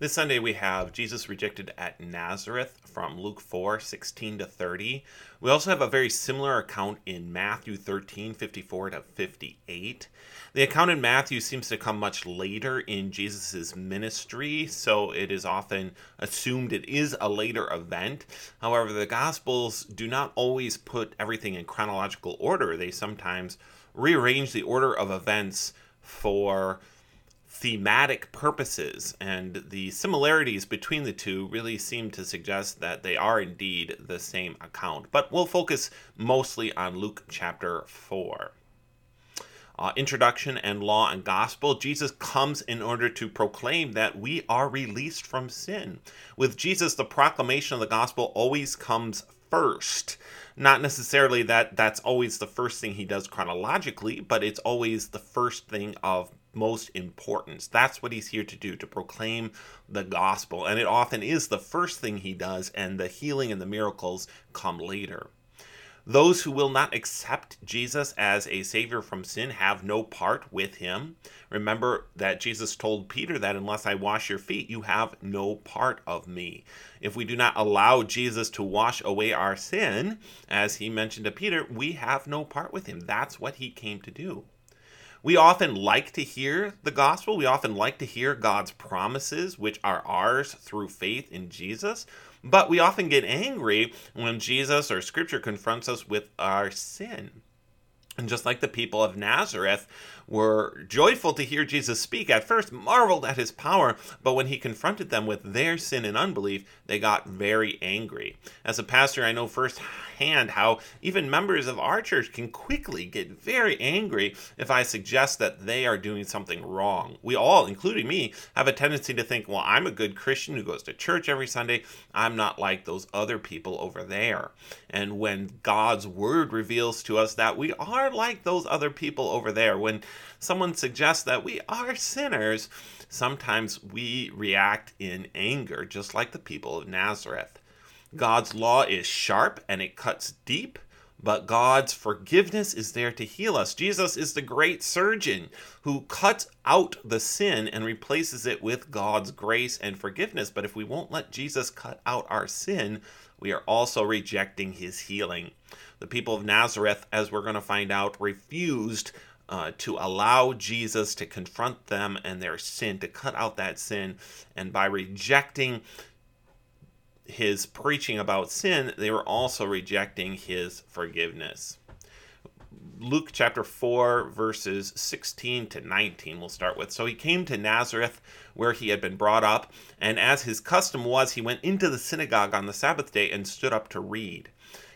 This Sunday we have Jesus rejected at Nazareth from Luke 4 16 to 30. We also have a very similar account in Matthew 13 54 to 58. The account in Matthew seems to come much later in Jesus' ministry, so it is often assumed it is a later event. However, the Gospels do not always put everything in chronological order, they sometimes rearrange the order of events for thematic purposes, and the similarities between the two really seem to suggest that they are indeed the same account. But we'll focus mostly on Luke chapter 4. Uh, introduction and law and gospel, Jesus comes in order to proclaim that we are released from sin. With Jesus, the proclamation of the gospel always comes first. Not necessarily that that's always the first thing he does chronologically, but it's always the first thing of most importance. That's what he's here to do, to proclaim the gospel. And it often is the first thing he does, and the healing and the miracles come later. Those who will not accept Jesus as a savior from sin have no part with him. Remember that Jesus told Peter that unless I wash your feet, you have no part of me. If we do not allow Jesus to wash away our sin, as he mentioned to Peter, we have no part with him. That's what he came to do. We often like to hear the gospel. We often like to hear God's promises, which are ours through faith in Jesus. But we often get angry when Jesus or Scripture confronts us with our sin. And just like the people of Nazareth were joyful to hear Jesus speak, at first marveled at his power, but when he confronted them with their sin and unbelief, they got very angry. As a pastor, I know firsthand how even members of our church can quickly get very angry if I suggest that they are doing something wrong. We all, including me, have a tendency to think, well, I'm a good Christian who goes to church every Sunday. I'm not like those other people over there. And when God's word reveals to us that we are like those other people over there, when someone suggests that we are sinners, sometimes we react in anger, just like the people of Nazareth. God's law is sharp and it cuts deep, but God's forgiveness is there to heal us. Jesus is the great surgeon who cuts out the sin and replaces it with God's grace and forgiveness. But if we won't let Jesus cut out our sin, we are also rejecting his healing. The people of Nazareth, as we're going to find out, refused uh, to allow Jesus to confront them and their sin, to cut out that sin. And by rejecting his preaching about sin, they were also rejecting his forgiveness. Luke chapter 4, verses 16 to 19, we'll start with. So he came to Nazareth, where he had been brought up, and as his custom was, he went into the synagogue on the Sabbath day and stood up to read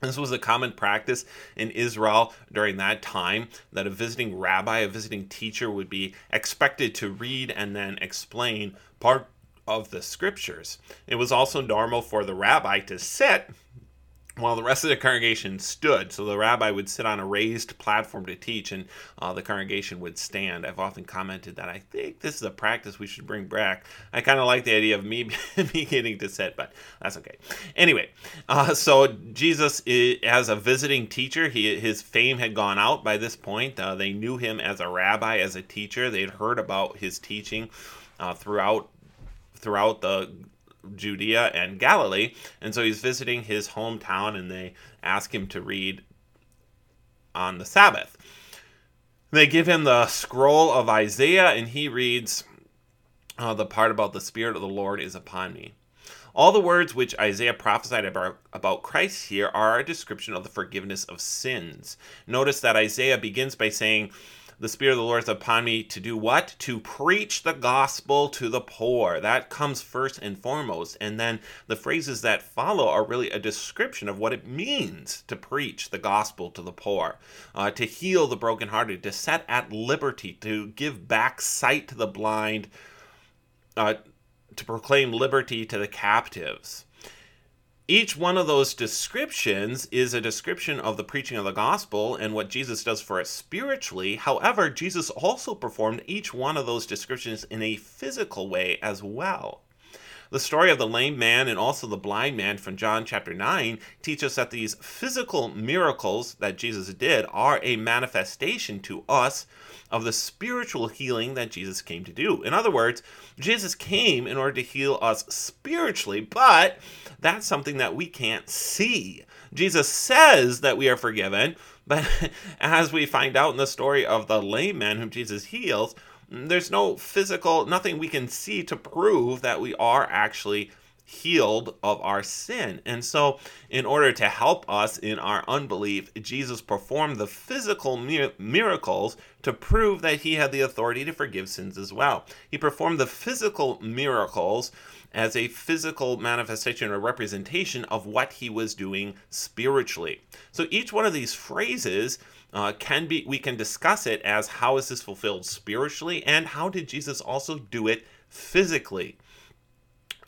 This was a common practice in Israel during that time that a visiting rabbi, a visiting teacher, would be expected to read and then explain part of the scriptures. It was also normal for the rabbi to sit while the rest of the congregation stood. So the rabbi would sit on a raised platform to teach, and uh, the congregation would stand. I've often commented that I think this is a practice we should bring back. I kind of like the idea of me, me getting to sit, but that's okay. Anyway, uh, so Jesus, is, as a visiting teacher, he, his fame had gone out by this point. Uh, they knew him as a rabbi, as a teacher. They'd heard about his teaching uh, throughout throughout the Judea and Galilee. And so he's visiting his hometown, and they ask him to read on the Sabbath. They give him the scroll of Isaiah, and he reads uh, the part about the Spirit of the Lord is upon me. All the words which Isaiah prophesied about, about Christ here are a description of the forgiveness of sins. Notice that Isaiah begins by saying, the Spirit of the Lord is upon me to do what? To preach the gospel to the poor. That comes first and foremost. And then the phrases that follow are really a description of what it means to preach the gospel to the poor, uh, to heal the brokenhearted, to set at liberty, to give back sight to the blind, uh, to proclaim liberty to the captives each one of those descriptions is a description of the preaching of the gospel and what Jesus does for us spiritually. However, Jesus also performed each one of those descriptions in a physical way as well. The story of the lame man and also the blind man from John chapter 9 teach us that these physical miracles that Jesus did are a manifestation to us of the spiritual healing that Jesus came to do. In other words, Jesus came in order to heal us spiritually, but that's something that we can't see. Jesus says that we are forgiven, but as we find out in the story of the lame man whom Jesus heals, there's no physical, nothing we can see to prove that we are actually healed of our sin. And so, in order to help us in our unbelief, Jesus performed the physical mir- miracles to prove that he had the authority to forgive sins as well. He performed the physical miracles as a physical manifestation or representation of what he was doing spiritually. So, each one of these phrases uh, can be we can discuss it as how is this fulfilled spiritually and how did jesus also do it physically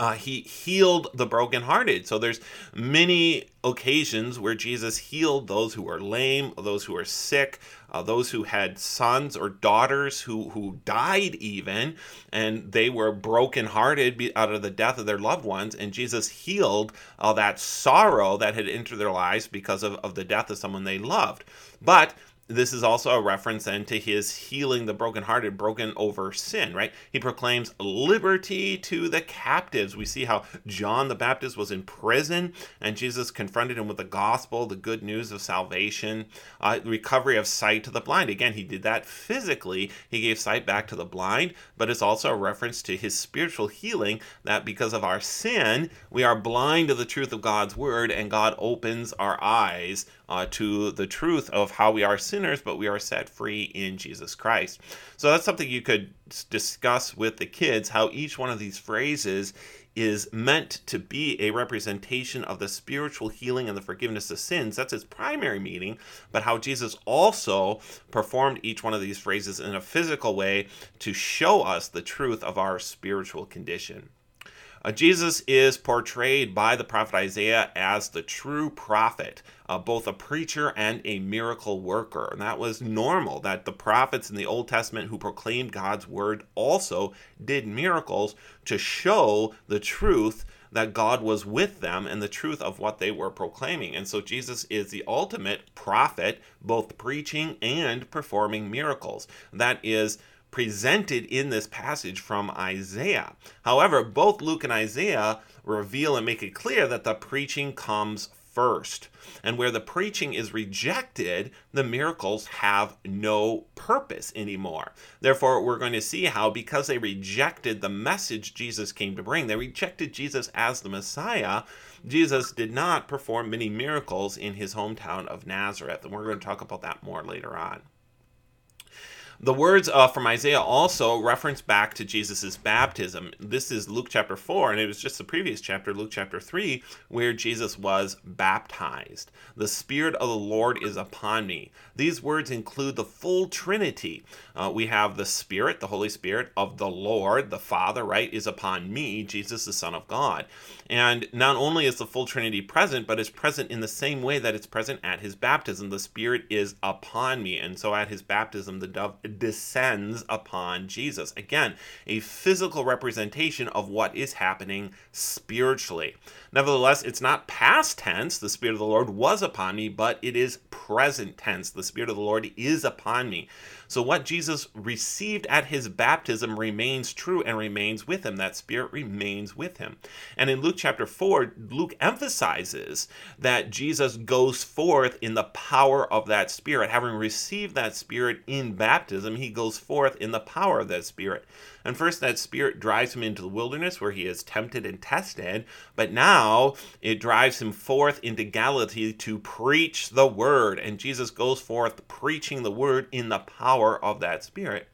uh, he healed the brokenhearted. So there's many occasions where Jesus healed those who are lame, those who are sick, uh, those who had sons or daughters who who died even, and they were brokenhearted out of the death of their loved ones. And Jesus healed uh, that sorrow that had entered their lives because of, of the death of someone they loved. But this is also a reference then to his healing the brokenhearted, broken over sin, right? He proclaims liberty to the captives. We see how John the Baptist was in prison and Jesus confronted him with the gospel, the good news of salvation, uh, recovery of sight to the blind. Again, he did that physically. He gave sight back to the blind, but it's also a reference to his spiritual healing that because of our sin, we are blind to the truth of God's word and God opens our eyes uh, to the truth of how we are sinners, but we are set free in Jesus Christ. So that's something you could discuss with the kids how each one of these phrases is meant to be a representation of the spiritual healing and the forgiveness of sins. That's its primary meaning, but how Jesus also performed each one of these phrases in a physical way to show us the truth of our spiritual condition. Uh, Jesus is portrayed by the prophet Isaiah as the true prophet, uh, both a preacher and a miracle worker. And that was normal, that the prophets in the Old Testament who proclaimed God's word also did miracles to show the truth that God was with them and the truth of what they were proclaiming. And so Jesus is the ultimate prophet, both preaching and performing miracles. That is presented in this passage from Isaiah. However, both Luke and Isaiah reveal and make it clear that the preaching comes first. And where the preaching is rejected, the miracles have no purpose anymore. Therefore, we're going to see how, because they rejected the message Jesus came to bring, they rejected Jesus as the Messiah. Jesus did not perform many miracles in his hometown of Nazareth. And we're going to talk about that more later on. The words uh, from Isaiah also reference back to Jesus' baptism. This is Luke chapter 4, and it was just the previous chapter, Luke chapter 3, where Jesus was baptized. The Spirit of the Lord is upon me. These words include the full Trinity. Uh, we have the Spirit, the Holy Spirit of the Lord, the Father, right, is upon me, Jesus, the Son of God. And not only is the full Trinity present, but is present in the same way that it's present at his baptism. The Spirit is upon me. And so at his baptism, the dove descends upon Jesus. Again, a physical representation of what is happening spiritually. Nevertheless, it's not past tense, the Spirit of the Lord was upon me, but it is present tense. The Spirit of the Lord is upon me. So, what Jesus received at his baptism remains true and remains with him. That Spirit remains with him. And in Luke chapter 4, Luke emphasizes that Jesus goes forth in the power of that Spirit. Having received that Spirit in baptism, he goes forth in the power of that Spirit. And first, that Spirit drives him into the wilderness where he is tempted and tested, but now it drives him forth into Galilee to preach the word. And Jesus goes forth preaching the word in the power of that Spirit.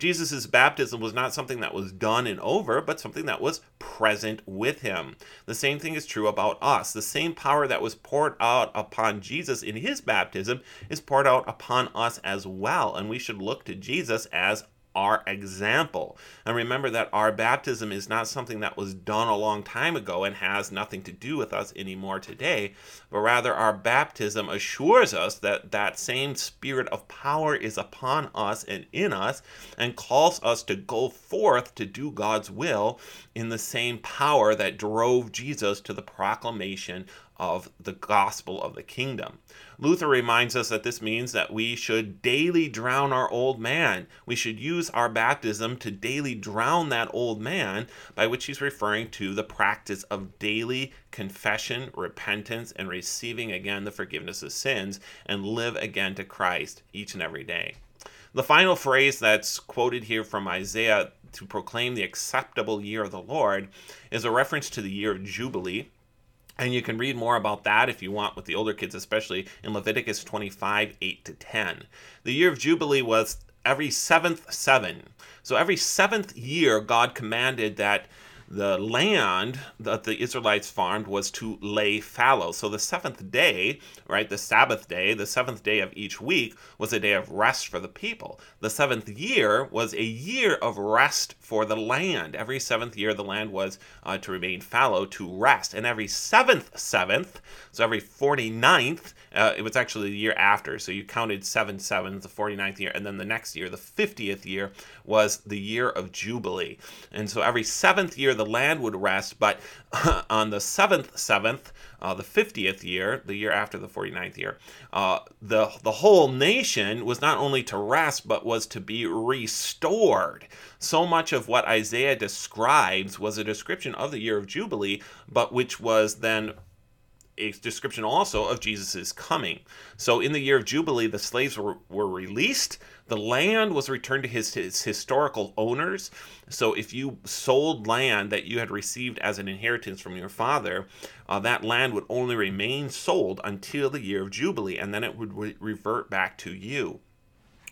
Jesus' baptism was not something that was done and over, but something that was present with him. The same thing is true about us. The same power that was poured out upon Jesus in his baptism is poured out upon us as well. And we should look to Jesus as our example. And remember that our baptism is not something that was done a long time ago and has nothing to do with us anymore today, but rather our baptism assures us that that same spirit of power is upon us and in us and calls us to go forth to do God's will in the same power that drove Jesus to the proclamation of the gospel of the kingdom. Luther reminds us that this means that we should daily drown our old man. We should use our baptism to daily drown that old man, by which he's referring to the practice of daily confession, repentance, and receiving again the forgiveness of sins and live again to Christ each and every day. The final phrase that's quoted here from Isaiah to proclaim the acceptable year of the Lord is a reference to the year of Jubilee and you can read more about that if you want with the older kids, especially in Leviticus 25, 8 to 10. The year of Jubilee was every seventh seven. So every seventh year, God commanded that the land that the Israelites farmed was to lay fallow. So the seventh day, right, the Sabbath day, the seventh day of each week was a day of rest for the people. The seventh year was a year of rest for the land. Every seventh year, the land was uh, to remain fallow, to rest. And every seventh seventh, so every 49th, uh, it was actually the year after. So you counted seven sevens, the 49th year, and then the next year, the 50th year, was the year of Jubilee. And so every seventh year, the land would rest, but on the seventh, seventh, uh, the 50th year, the year after the 49th year, uh, the, the whole nation was not only to rest, but was to be restored. So much of what Isaiah describes was a description of the year of Jubilee, but which was then a description also of Jesus' coming. So in the year of Jubilee, the slaves were, were released. The land was returned to his, his historical owners. So if you sold land that you had received as an inheritance from your father, uh, that land would only remain sold until the year of Jubilee, and then it would re- revert back to you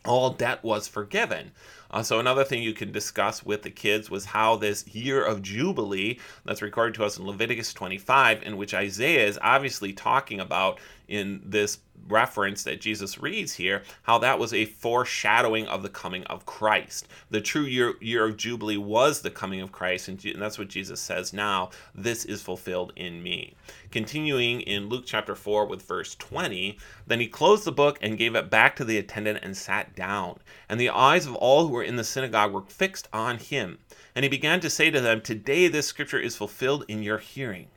all debt was forgiven. Uh, so another thing you can discuss with the kids was how this year of jubilee that's recorded to us in Leviticus 25, in which Isaiah is obviously talking about in this reference that Jesus reads here, how that was a foreshadowing of the coming of Christ. The true year, year of Jubilee was the coming of Christ, and, and that's what Jesus says now this is fulfilled in me. Continuing in Luke chapter 4 with verse 20, then he closed the book and gave it back to the attendant and sat down. And the eyes of all who were in the synagogue were fixed on him. And he began to say to them, Today this scripture is fulfilled in your hearing.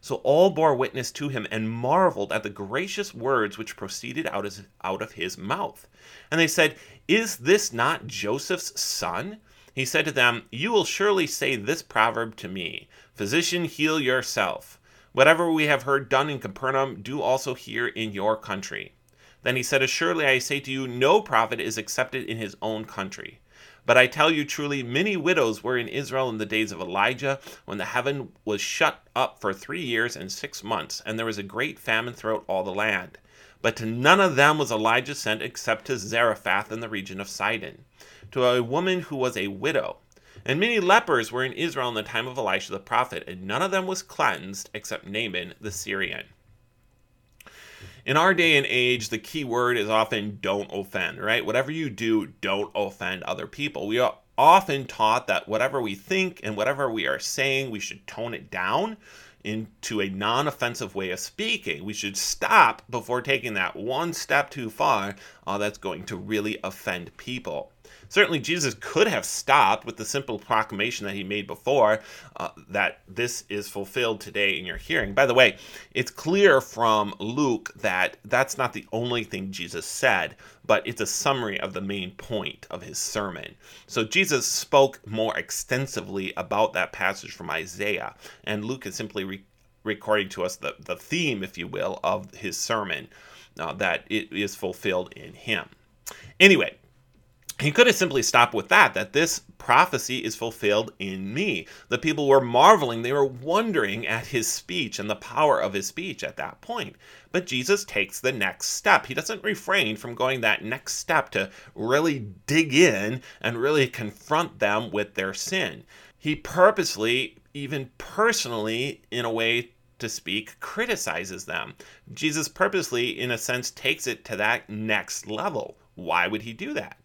So all bore witness to him and marveled at the gracious words which proceeded out, as, out of his mouth. And they said, Is this not Joseph's son? He said to them, You will surely say this proverb to me Physician, heal yourself. Whatever we have heard done in Capernaum, do also here in your country. Then he said, Assuredly I say to you, no prophet is accepted in his own country. But I tell you truly, many widows were in Israel in the days of Elijah, when the heaven was shut up for three years and six months, and there was a great famine throughout all the land. But to none of them was Elijah sent except to Zarephath in the region of Sidon, to a woman who was a widow. And many lepers were in Israel in the time of Elisha the prophet, and none of them was cleansed except Naaman the Syrian. In our day and age, the key word is often don't offend, right? Whatever you do, don't offend other people. We are often taught that whatever we think and whatever we are saying, we should tone it down into a non offensive way of speaking. We should stop before taking that one step too far uh, that's going to really offend people. Certainly, Jesus could have stopped with the simple proclamation that he made before uh, that this is fulfilled today in your hearing. By the way, it's clear from Luke that that's not the only thing Jesus said, but it's a summary of the main point of his sermon. So Jesus spoke more extensively about that passage from Isaiah, and Luke is simply re- recording to us the, the theme, if you will, of his sermon. Uh, that it is fulfilled in him. Anyway, he could have simply stopped with that, that this prophecy is fulfilled in me. The people were marveling, they were wondering at his speech and the power of his speech at that point. But Jesus takes the next step. He doesn't refrain from going that next step to really dig in and really confront them with their sin. He purposely, even personally, in a way, to speak, criticizes them. Jesus purposely, in a sense, takes it to that next level. Why would he do that?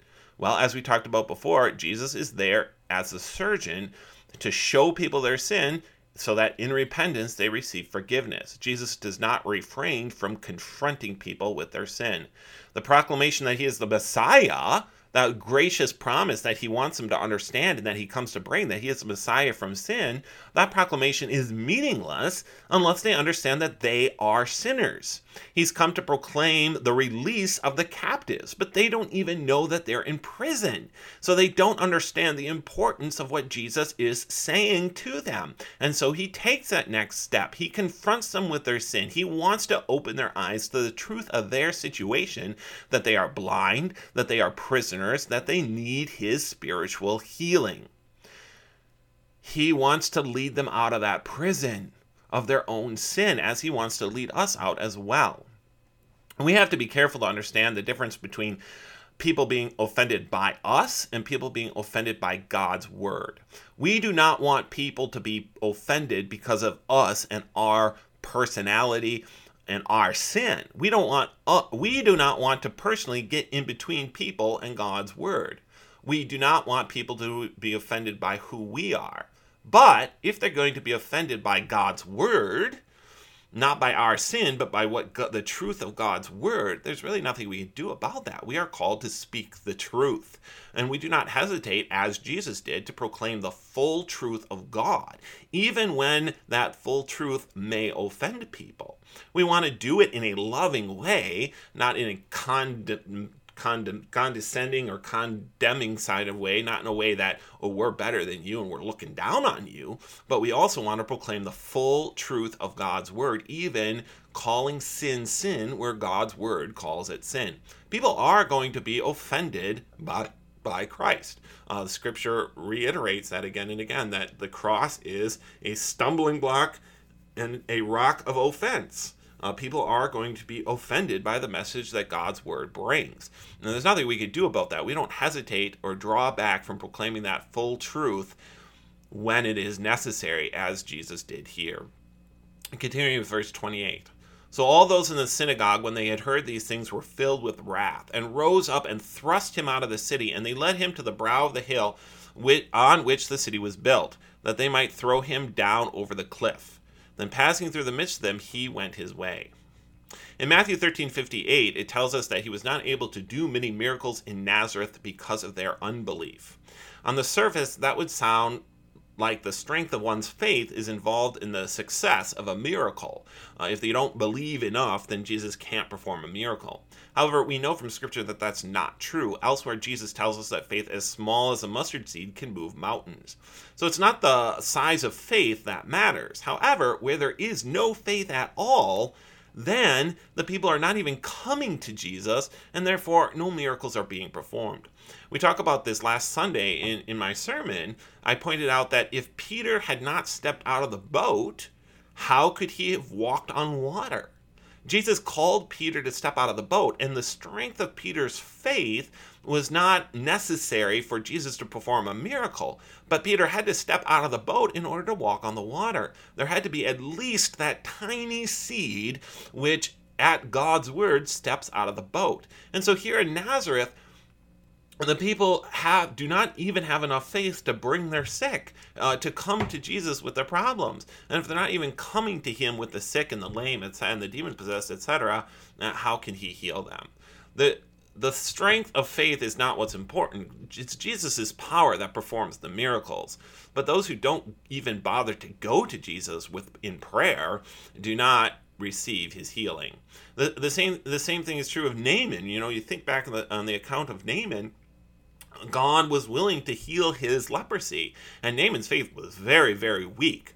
Well, as we talked about before, Jesus is there as a surgeon to show people their sin so that in repentance they receive forgiveness. Jesus does not refrain from confronting people with their sin. The proclamation that he is the Messiah that gracious promise that he wants them to understand and that he comes to bring, that he is the Messiah from sin, that proclamation is meaningless unless they understand that they are sinners. He's come to proclaim the release of the captives, but they don't even know that they're in prison. So they don't understand the importance of what Jesus is saying to them. And so he takes that next step. He confronts them with their sin. He wants to open their eyes to the truth of their situation that they are blind, that they are prisoners, that they need his spiritual healing. He wants to lead them out of that prison of their own sin as he wants to lead us out as well. And we have to be careful to understand the difference between people being offended by us and people being offended by God's word. We do not want people to be offended because of us and our personality and our sin. We don't want uh, we do not want to personally get in between people and God's word. We do not want people to be offended by who we are. But if they're going to be offended by God's word, not by our sin, but by what God, the truth of God's word, there's really nothing we can do about that. We are called to speak the truth. And we do not hesitate, as Jesus did, to proclaim the full truth of God, even when that full truth may offend people. We want to do it in a loving way, not in a con- condescending or condemning side of way, not in a way that, oh, we're better than you and we're looking down on you, but we also want to proclaim the full truth of God's word, even calling sin sin where God's word calls it sin. People are going to be offended by by Christ. Uh, the scripture reiterates that again and again that the cross is a stumbling block and a rock of offense uh, people are going to be offended by the message that God's word brings. And there's nothing we could do about that. We don't hesitate or draw back from proclaiming that full truth when it is necessary, as Jesus did here. Continuing with verse 28. So all those in the synagogue, when they had heard these things, were filled with wrath, and rose up and thrust him out of the city, and they led him to the brow of the hill on which the city was built, that they might throw him down over the cliff. Then passing through the midst of them, he went his way. In Matthew 13:58, it tells us that he was not able to do many miracles in Nazareth because of their unbelief. On the surface, that would sound like the strength of one's faith is involved in the success of a miracle. Uh, if you don't believe enough, then Jesus can't perform a miracle. However, we know from Scripture that that's not true. Elsewhere, Jesus tells us that faith as small as a mustard seed can move mountains. So it's not the size of faith that matters. However, where there is no faith at all, then the people are not even coming to Jesus, and therefore no miracles are being performed. We talk about this last Sunday in, in my sermon. I pointed out that if Peter had not stepped out of the boat, how could he have walked on water? Jesus called Peter to step out of the boat, and the strength of Peter's faith was not necessary for Jesus to perform a miracle. But Peter had to step out of the boat in order to walk on the water. There had to be at least that tiny seed which, at God's word, steps out of the boat. And so here in Nazareth, the people have do not even have enough faith to bring their sick uh, to come to jesus with their problems. And if they're not even coming to him with the sick and the lame and the demon possessed etc uh, how can he heal them? The the strength of faith is not what's important. It's jesus' power that performs the miracles. But those who don't even bother to go to jesus with in prayer do not receive his healing. The, the same the same thing is true of naaman. You know you think back on the, on the account of naaman God was willing to heal his leprosy, and Naaman's faith was very, very weak.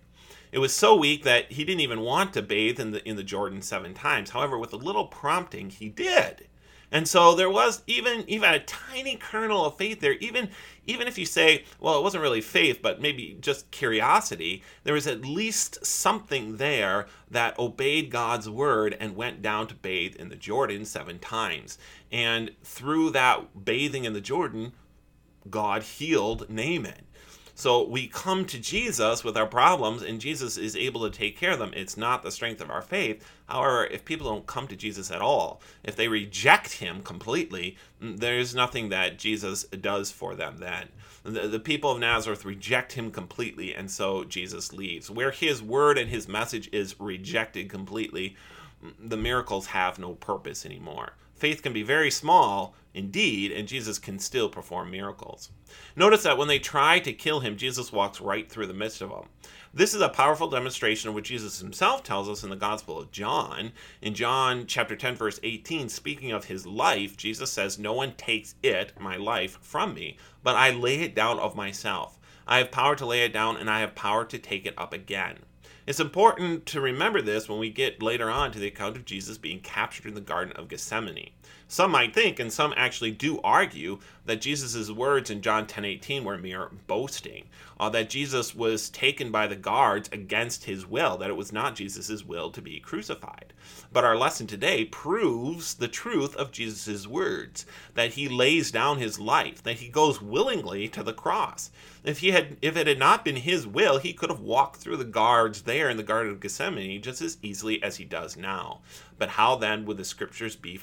It was so weak that he didn't even want to bathe in the in the Jordan seven times. However, with a little prompting, he did. And so there was even even a tiny kernel of faith there. Even even if you say, well, it wasn't really faith, but maybe just curiosity, there was at least something there that obeyed God's word and went down to bathe in the Jordan seven times. And through that bathing in the Jordan, God healed Naaman. So we come to Jesus with our problems, and Jesus is able to take care of them. It's not the strength of our faith. However, if people don't come to Jesus at all, if they reject him completely, mm, there's nothing that Jesus does for them then. The, the people of Nazareth reject him completely, and so Jesus leaves. Where his word and his message is rejected completely, mm, the miracles have no purpose anymore. Faith can be very small indeed, and Jesus can still perform miracles. Notice that when they try to kill him, Jesus walks right through the midst of them. This is a powerful demonstration of what Jesus himself tells us in the Gospel of John. In John chapter 10 verse 18, speaking of his life, Jesus says, "No one takes it, my life, from me, but I lay it down of myself. I have power to lay it down and I have power to take it up again." It's important to remember this when we get later on to the account of Jesus being captured in the Garden of Gethsemane. Some might think, and some actually do argue, that Jesus' words in John 10 18 were mere boasting, uh, that Jesus was taken by the guards against his will, that it was not Jesus' will to be crucified. But our lesson today proves the truth of Jesus' words, that he lays down his life, that he goes willingly to the cross. If he had if it had not been his will, he could have walked through the guards there in the Garden of Gethsemane just as easily as he does now. But how then would the scriptures be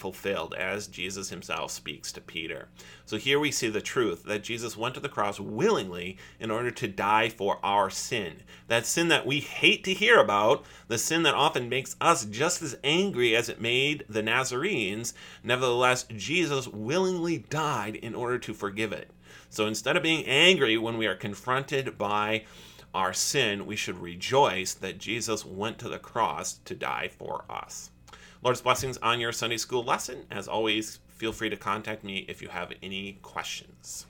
as Jesus himself speaks to Peter? So here we see the truth that Jesus went to the cross willingly in order to die for our sin. That sin that we hate to hear about, the sin that often makes us just as angry as it made the Nazarenes, nevertheless, Jesus willingly died in order to forgive it. So instead of being angry when we are confronted by our sin, we should rejoice that Jesus went to the cross to die for us. Lord's blessings on your Sunday school lesson. As always, feel free to contact me if you have any questions.